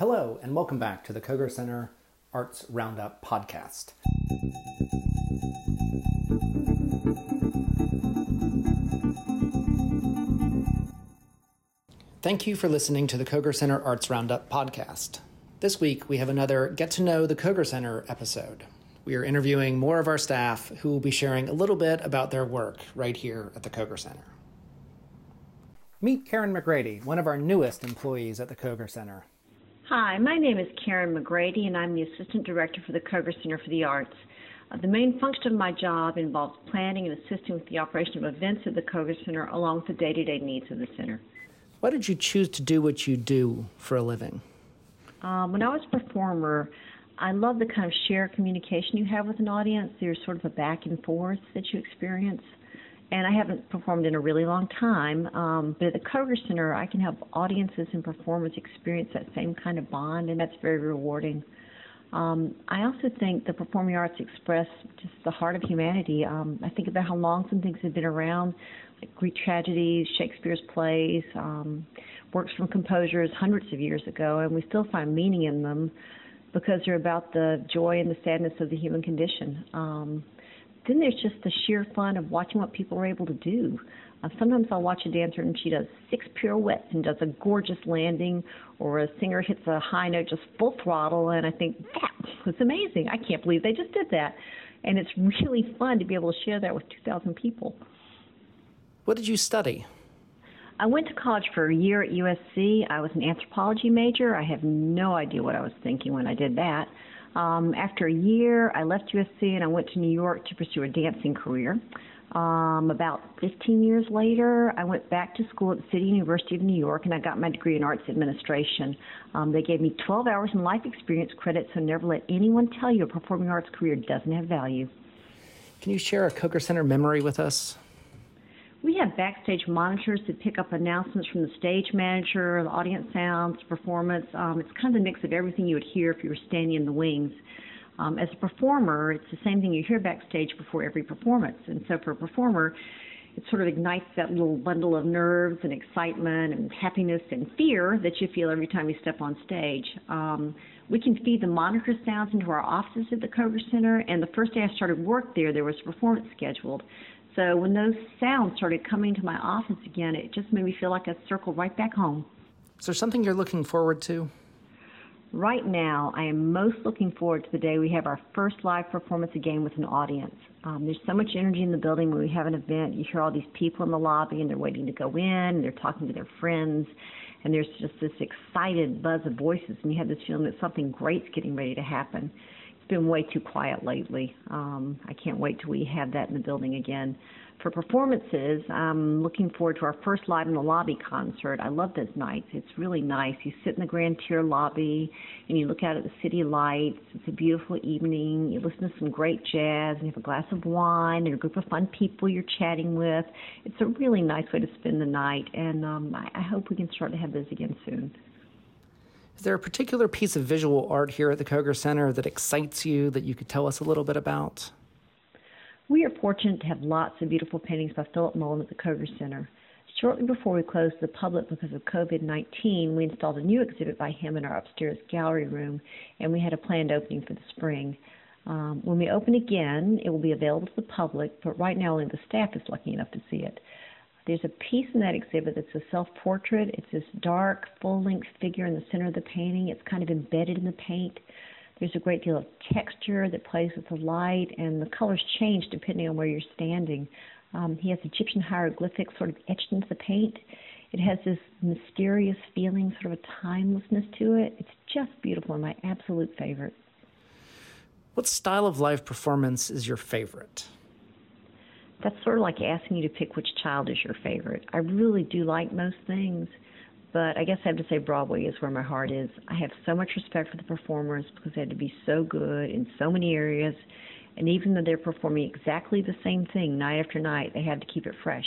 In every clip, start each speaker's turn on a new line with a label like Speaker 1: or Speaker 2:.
Speaker 1: Hello, and welcome back to the Koger Center Arts Roundup podcast. Thank you for listening to the Koger Center Arts Roundup podcast. This week, we have another Get to Know the Koger Center episode. We are interviewing more of our staff who will be sharing a little bit about their work right here at the Koger Center. Meet Karen McGrady, one of our newest employees at the Koger Center.
Speaker 2: Hi, my name is Karen McGrady, and I'm the Assistant Director for the Koger Center for the Arts. Uh, the main function of my job involves planning and assisting with the operation of events at the Koger Center along with the day to day needs of the center.
Speaker 1: Why did you choose to do what you do for a living?
Speaker 2: Um, when I was a performer, I love the kind of shared communication you have with an audience. There's sort of a back and forth that you experience and I haven't performed in a really long time. Um, but at the Koger Center, I can help audiences and performers experience that same kind of bond, and that's very rewarding. Um, I also think the performing arts express just the heart of humanity. Um, I think about how long some things have been around, like Greek tragedies, Shakespeare's plays, um, works from composers hundreds of years ago, and we still find meaning in them because they're about the joy and the sadness of the human condition. Um, then there's just the sheer fun of watching what people are able to do. Uh, sometimes I'll watch a dancer and she does six pirouettes and does a gorgeous landing, or a singer hits a high note just full throttle, and I think that was amazing. I can't believe they just did that. And it's really fun to be able to share that with 2,000 people.
Speaker 1: What did you study?
Speaker 2: I went to college for a year at USC. I was an anthropology major. I have no idea what I was thinking when I did that. Um, after a year, I left USC and I went to New York to pursue a dancing career. Um, about 15 years later, I went back to school at the City University of New York and I got my degree in arts administration. Um, they gave me 12 hours in life experience credit, so never let anyone tell you a performing arts career doesn't have value.
Speaker 1: Can you share a Koger Center memory with us?
Speaker 2: We have backstage monitors that pick up announcements from the stage manager, the audience sounds, performance. Um, it's kind of a mix of everything you would hear if you were standing in the wings. Um, as a performer, it's the same thing you hear backstage before every performance. And so for a performer, it sort of ignites that little bundle of nerves and excitement and happiness and fear that you feel every time you step on stage. Um, we can feed the monitor sounds into our offices at the Koger Center, and the first day I started work there, there was a performance scheduled. So when those sounds started coming to my office again, it just made me feel like I circled right back home.
Speaker 1: Is there something you're looking forward to?
Speaker 2: Right now, I am most looking forward to the day we have our first live performance again with an audience. Um, there's so much energy in the building when we have an event. You hear all these people in the lobby and they're waiting to go in, and they're talking to their friends, and there's just this excited buzz of voices, and you have this feeling that something great's getting ready to happen been way too quiet lately. Um, I can't wait till we have that in the building again. For performances, I'm looking forward to our first Live in the Lobby concert. I love those nights. It's really nice. You sit in the Grand Tier lobby and you look out at the city lights. It's a beautiful evening. You listen to some great jazz and you have a glass of wine and a group of fun people you're chatting with. It's a really nice way to spend the night, and um, I, I hope we can start to have those again soon.
Speaker 1: Is there a particular piece of visual art here at the Koger Center that excites you that you could tell us a little bit about?
Speaker 2: We are fortunate to have lots of beautiful paintings by Philip Mullen at the Koger Center. Shortly before we closed to the public because of COVID 19, we installed a new exhibit by him in our upstairs gallery room, and we had a planned opening for the spring. Um, when we open again, it will be available to the public, but right now only the staff is lucky enough to see it. There's a piece in that exhibit that's a self portrait. It's this dark, full length figure in the center of the painting. It's kind of embedded in the paint. There's a great deal of texture that plays with the light, and the colors change depending on where you're standing. Um, he has Egyptian hieroglyphics sort of etched into the paint. It has this mysterious feeling, sort of a timelessness to it. It's just beautiful and my absolute favorite.
Speaker 1: What style of live performance is your favorite?
Speaker 2: That's sort of like asking you to pick which child is your favorite. I really do like most things, but I guess I have to say Broadway is where my heart is. I have so much respect for the performers because they had to be so good in so many areas, and even though they're performing exactly the same thing night after night, they had to keep it fresh.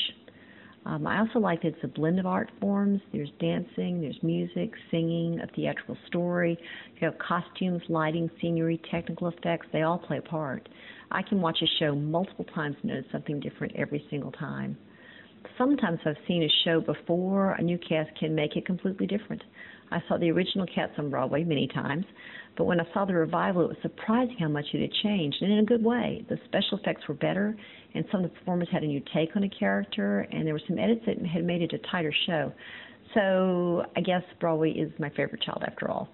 Speaker 2: Um, I also like that it's a blend of art forms. There's dancing, there's music, singing, a theatrical story. You have costumes, lighting, scenery, technical effects. They all play a part. I can watch a show multiple times and notice something different every single time. sometimes I've seen a show before, a new cast can make it completely different. I saw the original Cats on Broadway many times, but when I saw the revival, it was surprising how much it had changed, and in a good way. The special effects were better, and some of the performers had a new take on a character, and there were some edits that had made it a tighter show. So I guess Broadway is my favorite child after all.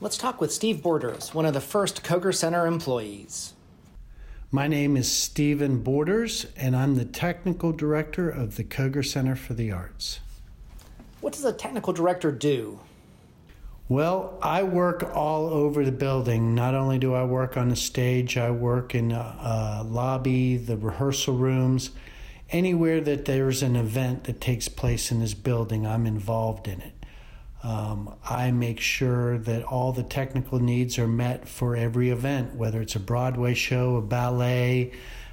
Speaker 1: Let's talk with Steve Borders, one of the first Koger Center employees.
Speaker 3: My name is Stephen Borders, and I'm the technical director of the Koger Center for the Arts.
Speaker 1: What does a technical director do?
Speaker 3: Well, I work all over the building. Not only do I work on the stage, I work in a, a lobby, the rehearsal rooms, anywhere that there's an event that takes place in this building, I'm involved in it. Um, I make sure that all the technical needs are met for every event, whether it's a Broadway show, a ballet,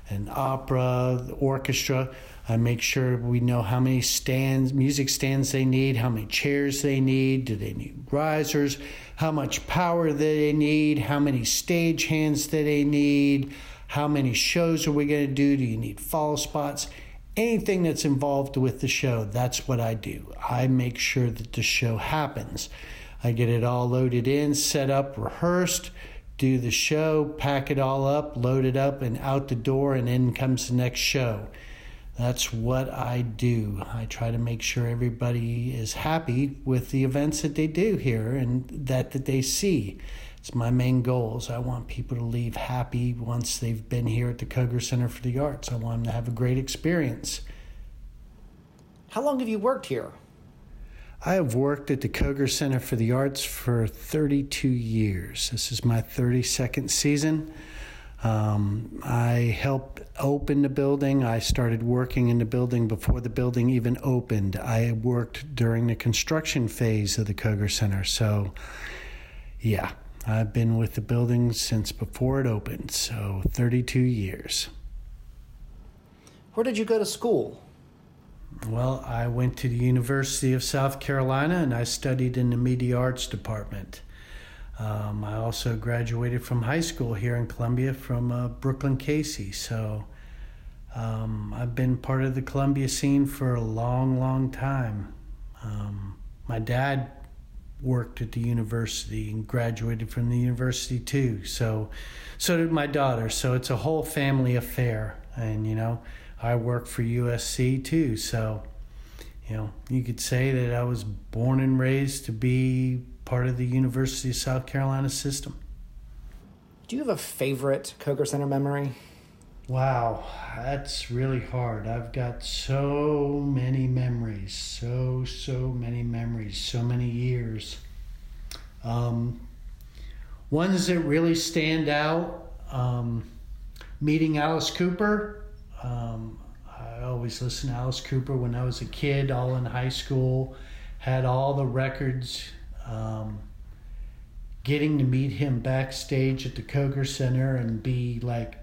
Speaker 3: an opera, orchestra. I make sure we know how many stands, music stands they need, how many chairs they need, do they need risers, how much power they need, how many stage hands that they need, how many shows are we going to do, do you need follow spots? Anything that's involved with the show, that's what I do. I make sure that the show happens. I get it all loaded in, set up, rehearsed, do the show, pack it all up, load it up, and out the door, and in comes the next show. That's what I do. I try to make sure everybody is happy with the events that they do here and that that they see. It's my main goals. I want people to leave happy once they've been here at the Koger Center for the Arts. I want them to have a great experience.
Speaker 1: How long have you worked here?
Speaker 3: I have worked at the Koger Center for the Arts for 32 years. This is my 32nd season. Um, I helped open the building. I started working in the building before the building even opened. I worked during the construction phase of the Koger Center. So, yeah, I've been with the building since before it opened. So, 32 years.
Speaker 1: Where did you go to school?
Speaker 3: Well, I went to the University of South Carolina and I studied in the media arts department. Um, I also graduated from high school here in Columbia from uh, Brookland-Cayce. So um, I've been part of the Columbia scene for a long, long time. Um, my dad worked at the university and graduated from the university too. So, so did my daughter. So it's a whole family affair. And you know, I work for USC too. So, you know, you could say that I was born and raised to be part of the University of South Carolina system.
Speaker 1: Do you have a favorite Koger Center memory?
Speaker 3: Wow, that's really hard. I've got so many memories, so, so many memories, so many years. Um, ones that really stand out um, meeting Alice Cooper. Um, I always listened to Alice Cooper when I was a kid, all in high school, had all the records um, getting to meet him backstage at the Koger Center and be like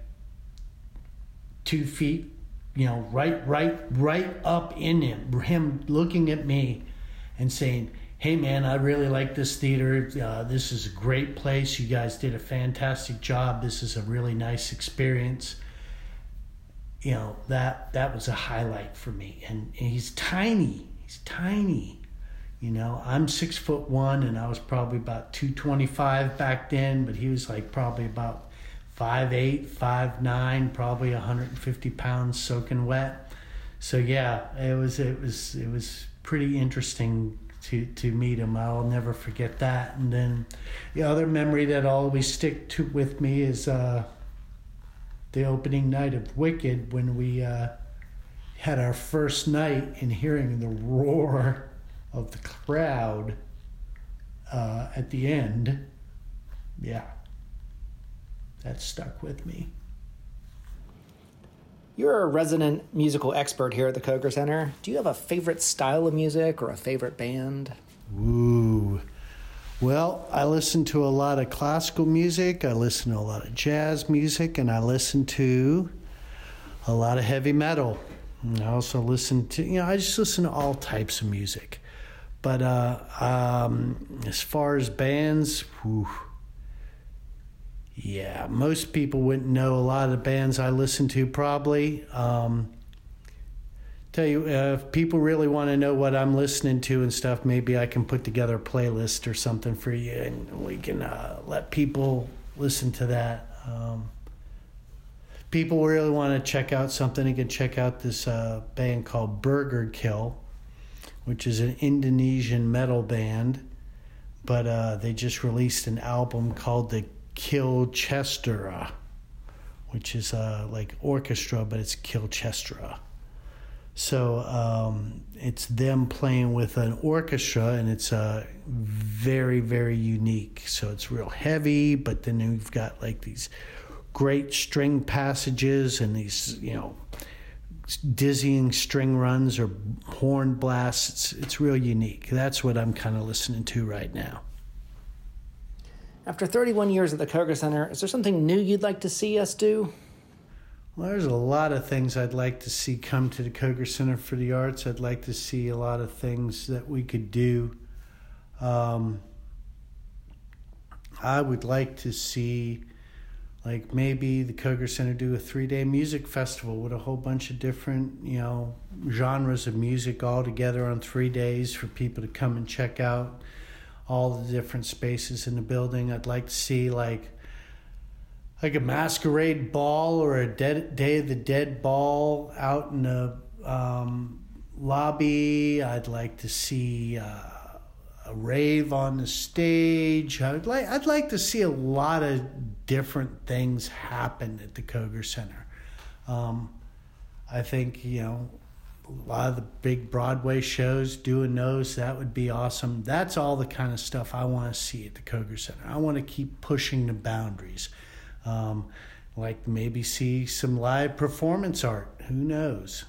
Speaker 3: two feet, you know, right, right, right up in him, him looking at me and saying, Hey man, I really like this theater. Uh, this is a great place. You guys did a fantastic job. This is a really nice experience. You know that that was a highlight for me. And, and he's tiny. He's tiny you know, I'm six foot one and I was probably about 225 back then, but he was like probably about five eight, five nine, probably 150 pounds soaking wet. So yeah, it was it was it was pretty interesting to to meet him. I'll never forget that. And then the other memory that always stick to with me is uh, the opening night of Wicked when we uh, had our first night and hearing the roar of the crowd uh, at the end, yeah, that stuck with me.
Speaker 1: You're a resident musical expert here at the Koger Center. Do you have a favorite style of music or a favorite band?
Speaker 3: Ooh. Well, I listen to a lot of classical music, I listen to a lot of jazz music, and I listen to a lot of heavy metal. And I also listen to, you know, I just listen to all types of music. But uh, um, as far as bands, whew, yeah, most people wouldn't know a lot of the bands I listen to probably. Um, tell you, uh, if people really want to know what I'm listening to and stuff, maybe I can put together a playlist or something for you, and we can uh, let people listen to that. Um, people really want to check out something, you can check out this uh, band called Burgerkill, which is an Indonesian metal band, but uh, they just released an album called the Killchestra, which is uh, like orchestra, but it's Killchestra. So um, it's them playing with an orchestra, and it's uh, very, very unique. So it's real heavy, but then you've got like these great string passages and these, you know, dizzying string runs or horn blasts. It's, it's real unique. That's what I'm kind of listening to right now.
Speaker 1: After 31 years at the Koger Center, is there something new you'd like to see us do?
Speaker 3: Well, there's a lot of things I'd like to see come to the Koger Center for the Arts. I'd like to see a lot of things that we could do. Um, I would like to see, like, maybe the Koger Center do a three day music festival with a whole bunch of different, you know, genres of music all together on three days for people to come and check out all the different spaces in the building. I'd like to see, like, like a masquerade ball or a dead, Day of the Dead ball out in the um, lobby. I'd like to see uh, a rave on the stage. I'd like I'd like to see a lot of different things happen at the Koger Center. Um, I think you know a lot of the big Broadway shows doing those. That would be awesome. That's all the kind of stuff I want to see at the Koger Center. I want to keep pushing the boundaries. Um, like maybe see some live performance art. Who knows?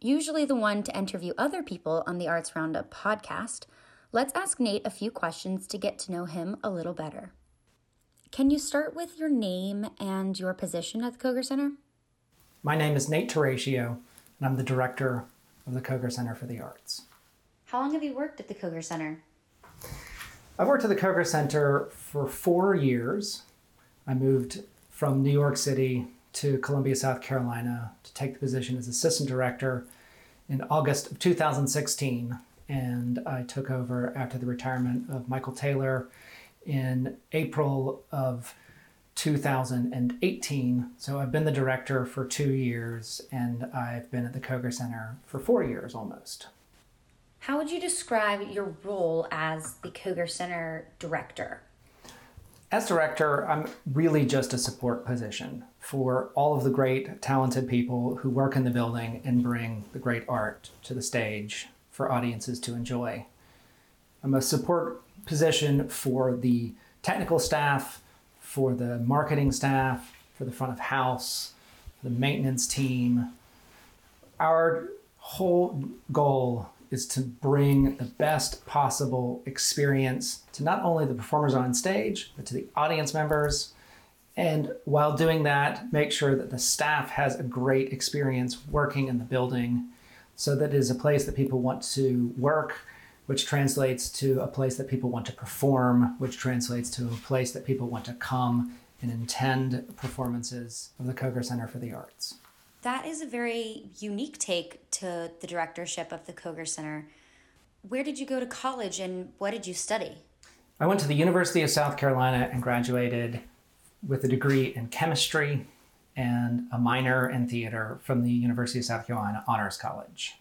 Speaker 4: Usually the one to interview other people on the Arts Roundup podcast, let's ask Nate a few questions to get to know him a little better. Can you start with your name and your position at the Koger Center?
Speaker 1: My name is Nate Terracio, and I'm the director of the Koger Center for the Arts.
Speaker 4: How long have you worked at the Koger Center?
Speaker 1: I've worked at the Koger Center for four years. I moved from New York City to Columbia, South Carolina to take the position as assistant director in August of 2016. And I took over after the retirement of Michael Taylor in April of 2018. So I've been the director for two years and I've been at the Koger Center for four years almost.
Speaker 4: How would you describe your role as the Koger Center director?
Speaker 1: As director, I'm really just a support position for all of the great, talented people who work in the building and bring the great art to the stage for audiences to enjoy. I'm a support position for the technical staff, for the marketing staff, for the front of house, the maintenance team. Our whole goal is to bring the best possible experience to not only the performers on stage, but to the audience members. And while doing that, make sure that the staff has a great experience working in the building so that it is a place that people want to work, which translates to a place that people want to perform, which translates to a place that people want to come and attend performances of the Koger Center for the Arts.
Speaker 4: That is a very unique take to the directorship of the Koger Center. Where did you go to college and what did you study?
Speaker 1: I went to the University of South Carolina and graduated with a degree in chemistry and a minor in theater from the University of South Carolina Honors College.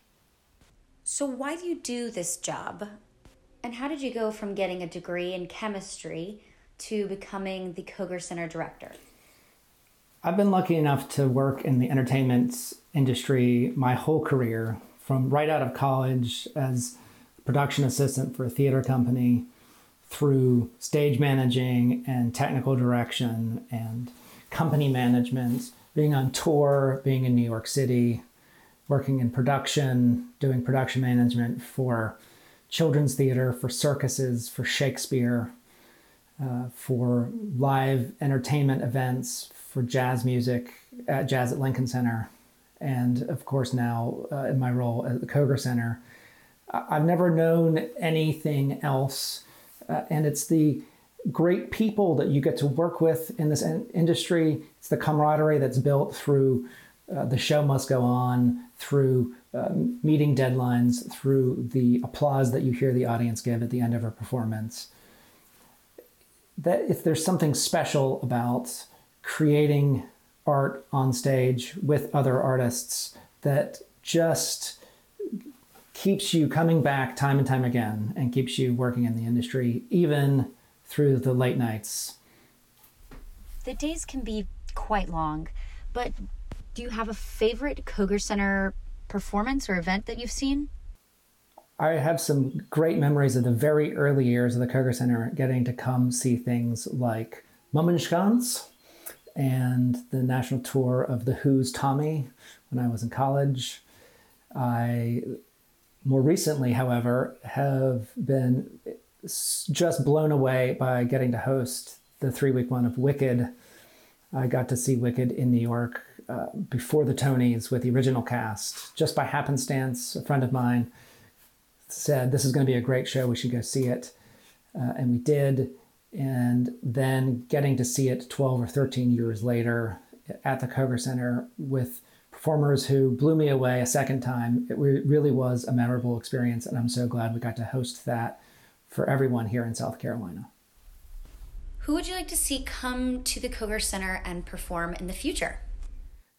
Speaker 4: So, why do you do this job? And how did you go from getting a degree in chemistry to becoming the Koger Center director?
Speaker 1: I've been lucky enough to work in the entertainment industry my whole career, from right out of college as production assistant for a theater company through stage managing and technical direction and company management, being on tour, being in New York City, working in production, doing production management for children's theater, for circuses, for Shakespeare, uh, for live entertainment events, for jazz music at Jazz at Lincoln Center, and of course now uh, in my role at the Koger Center. I've never known anything else, uh, and it's the great people that you get to work with in this in- industry. It's the camaraderie that's built through uh, the show must go on through uh, meeting deadlines, through the applause that you hear the audience give at the end of a performance. That if there's something special about creating art on stage with other artists that just keeps you coming back time and time again and keeps you working in the industry even through the late nights.
Speaker 4: The days can be quite long, but do you have a favorite Koger Center performance or event that you've seen?
Speaker 1: I have some great memories of the very early years of the Koger Center, getting to come see things like Mummenschanz and the national tour of The Who's Tommy when I was in college. I more recently, however, have been just blown away by getting to host the three week one of Wicked. I got to see Wicked in New York uh, before the Tonys with the original cast. Just by happenstance, a friend of mine said, This is going to be a great show. We should go see it. Uh, and we did. And then getting to see it 12 or 13 years later at the Koger Center with performers who blew me away a second time. It really was a memorable experience, and I'm so glad we got to host that for everyone here in South Carolina.
Speaker 4: Who would you like to see come to the Koger Center and perform in the future?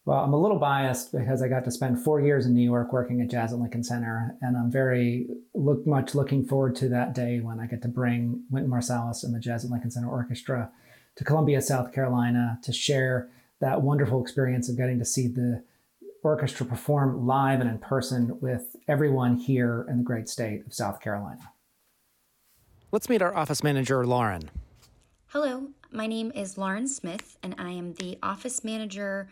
Speaker 1: Well, I'm a little biased because I got to spend four years in New York working at Jazz at Lincoln Center, and I'm very look much looking forward to that day when I get to bring Wynton Marsalis and the Jazz at Lincoln Center Orchestra to Columbia, South Carolina, to share that wonderful experience of getting to see the orchestra perform live and in person with everyone here in the great state of South Carolina. Let's meet our office manager, Lauren.
Speaker 4: Hello, my name is Lauren Smith, and I am the office manager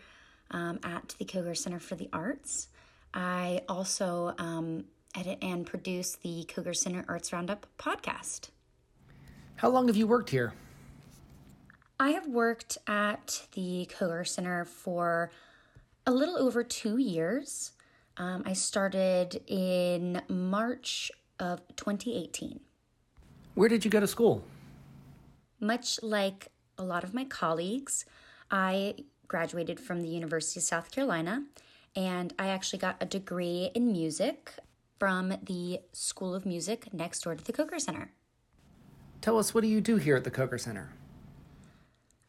Speaker 4: um, at the Koger Center for the Arts. I also um, edit and produce the Koger Center Arts Roundup podcast.
Speaker 1: How long have you worked here?
Speaker 4: I have worked at the Koger Center for a little over two years. Um, I started in March of 2018.
Speaker 1: Where did you go to school?
Speaker 4: Much like a lot of my colleagues, I graduated from the University of South Carolina and I actually got a degree in music from the School of Music next door to the Koger Center.
Speaker 1: Tell us, what do you do here at the Koger Center?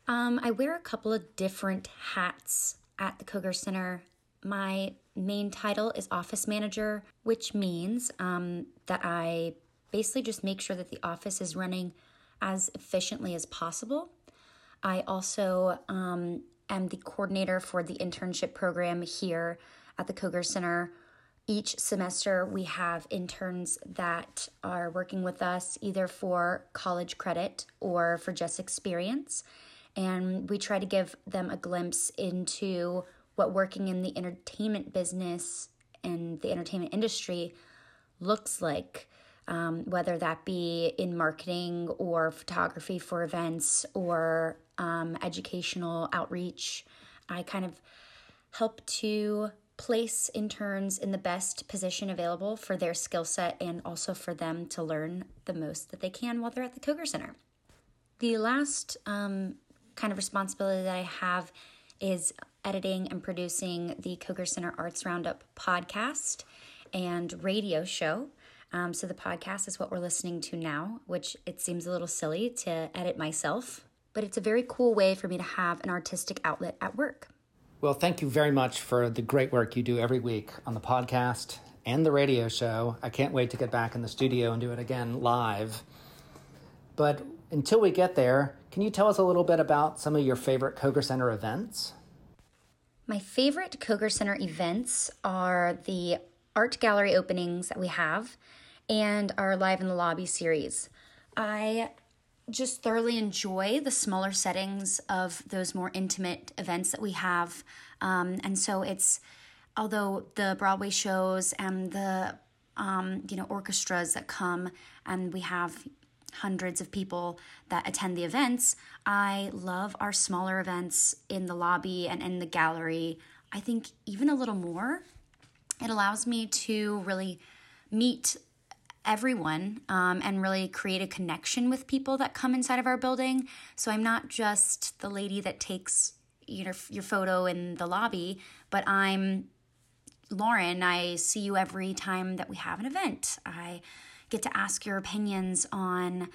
Speaker 4: Um, I wear a couple of different hats at the Koger Center. My main title is office manager, which means um, that I basically just make sure that the office is running as efficiently as possible. I also um, am the coordinator for the internship program here at the Koger Center. Each semester, we have interns that are working with us either for college credit or for just experience and we try to give them a glimpse into what working in the entertainment business and the entertainment industry looks like, um, whether that be in marketing or photography for events or um, educational outreach. I kind of help to place interns in the best position available for their skill set and also for them to learn the most that they can while they're at the Koger Center. The last um, kind of responsibility that I have is editing and producing the Koger Center Arts Roundup podcast and radio show. Um, so the podcast is what we're listening to now, which it seems a little silly to edit myself, but it's a very cool way for me to have an artistic outlet at work.
Speaker 1: Well, thank you very much for the great work you do every week on the podcast and the radio show. I can't wait to get back in the studio and do it again live. But until we get there, can you tell us a little bit about some of your favorite Koger Center events?
Speaker 4: My favorite Koger Center events are the art gallery openings that we have and our Live in the Lobby series. I just thoroughly enjoy the smaller settings of those more intimate events that we have. Um, and so it's, although the Broadway shows and the um, you know orchestras that come and we have hundreds of people that attend the events. I love our smaller events in the lobby and in the gallery. I think even a little more. It allows me to really meet everyone um, and really create a connection with people that come inside of our building. So I'm not just the lady that takes your your photo in the lobby, but I'm Lauren. I see you every time that we have an event. I get to ask your opinions on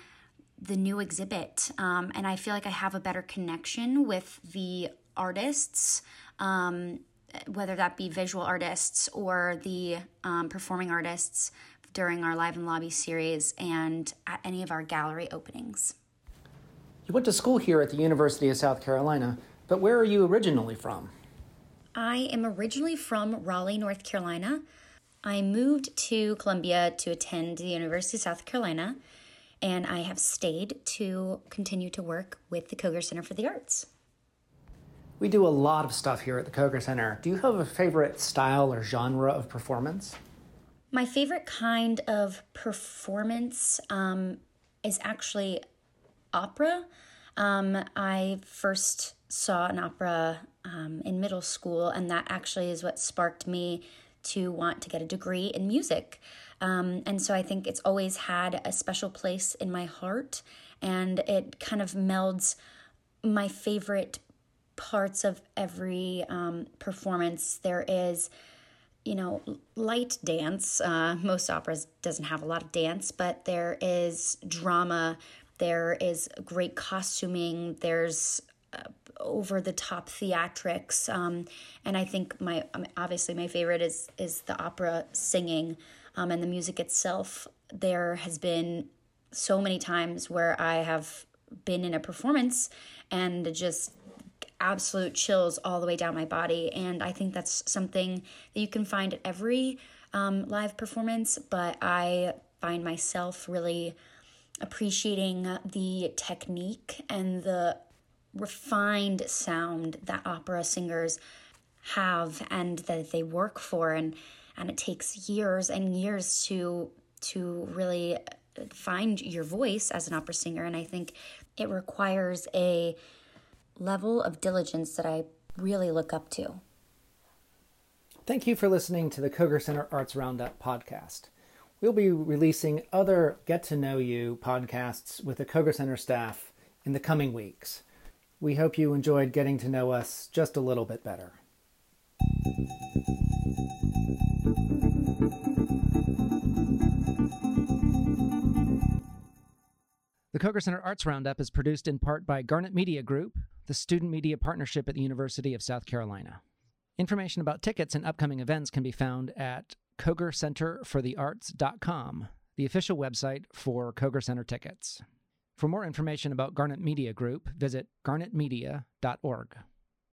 Speaker 4: the new exhibit, um, and I feel like I have a better connection with the artists. Um, whether that be visual artists or the um, performing artists during our live and lobby series and at any of our gallery openings.
Speaker 1: You went to school here at the University of South Carolina, but where are you originally from?
Speaker 4: I am originally from Raleigh, North Carolina. I moved to Columbia to attend the University of South Carolina, and I have stayed to continue to work with the Koger Center for the Arts.
Speaker 1: We do a lot of stuff here at the Koger Center. Do you have a favorite style or genre of performance?
Speaker 4: My favorite kind of performance um, is actually opera. Um, I first saw an opera um, in middle school, and that actually is what sparked me to want to get a degree in music. Um, and so I think it's always had a special place in my heart, and it kind of melds my favorite parts of every um, performance. There is, you know, light dance. Uh, most operas doesn't have a lot of dance, but there is drama. There is great costuming. There's uh, over the top theatrics, um, and I think my um, obviously my favorite is is the opera singing um, and the music itself. There has been so many times where I have been in a performance and just absolute chills all the way down my body. And I think that's something that you can find at every um, live performance, but I find myself really appreciating the technique and the refined sound that opera singers have and that they work for and and it takes years and years to to really find your voice as an opera singer and I think it requires a level of diligence that I really look up to.
Speaker 1: Thank you for listening to the Koger Center Arts Roundup podcast. We'll be releasing other Get to Know You podcasts with the Koger Center staff in the coming weeks. We hope you enjoyed getting to know us just a little bit better. The Koger Center Arts Roundup is produced in part by Garnet Media Group, the student media partnership at the University of South Carolina. Information about tickets and upcoming events can be found at kogercenterforthearts.com, the official website for Koger Center tickets. For more information about Garnet Media Group, visit garnetmedia.org.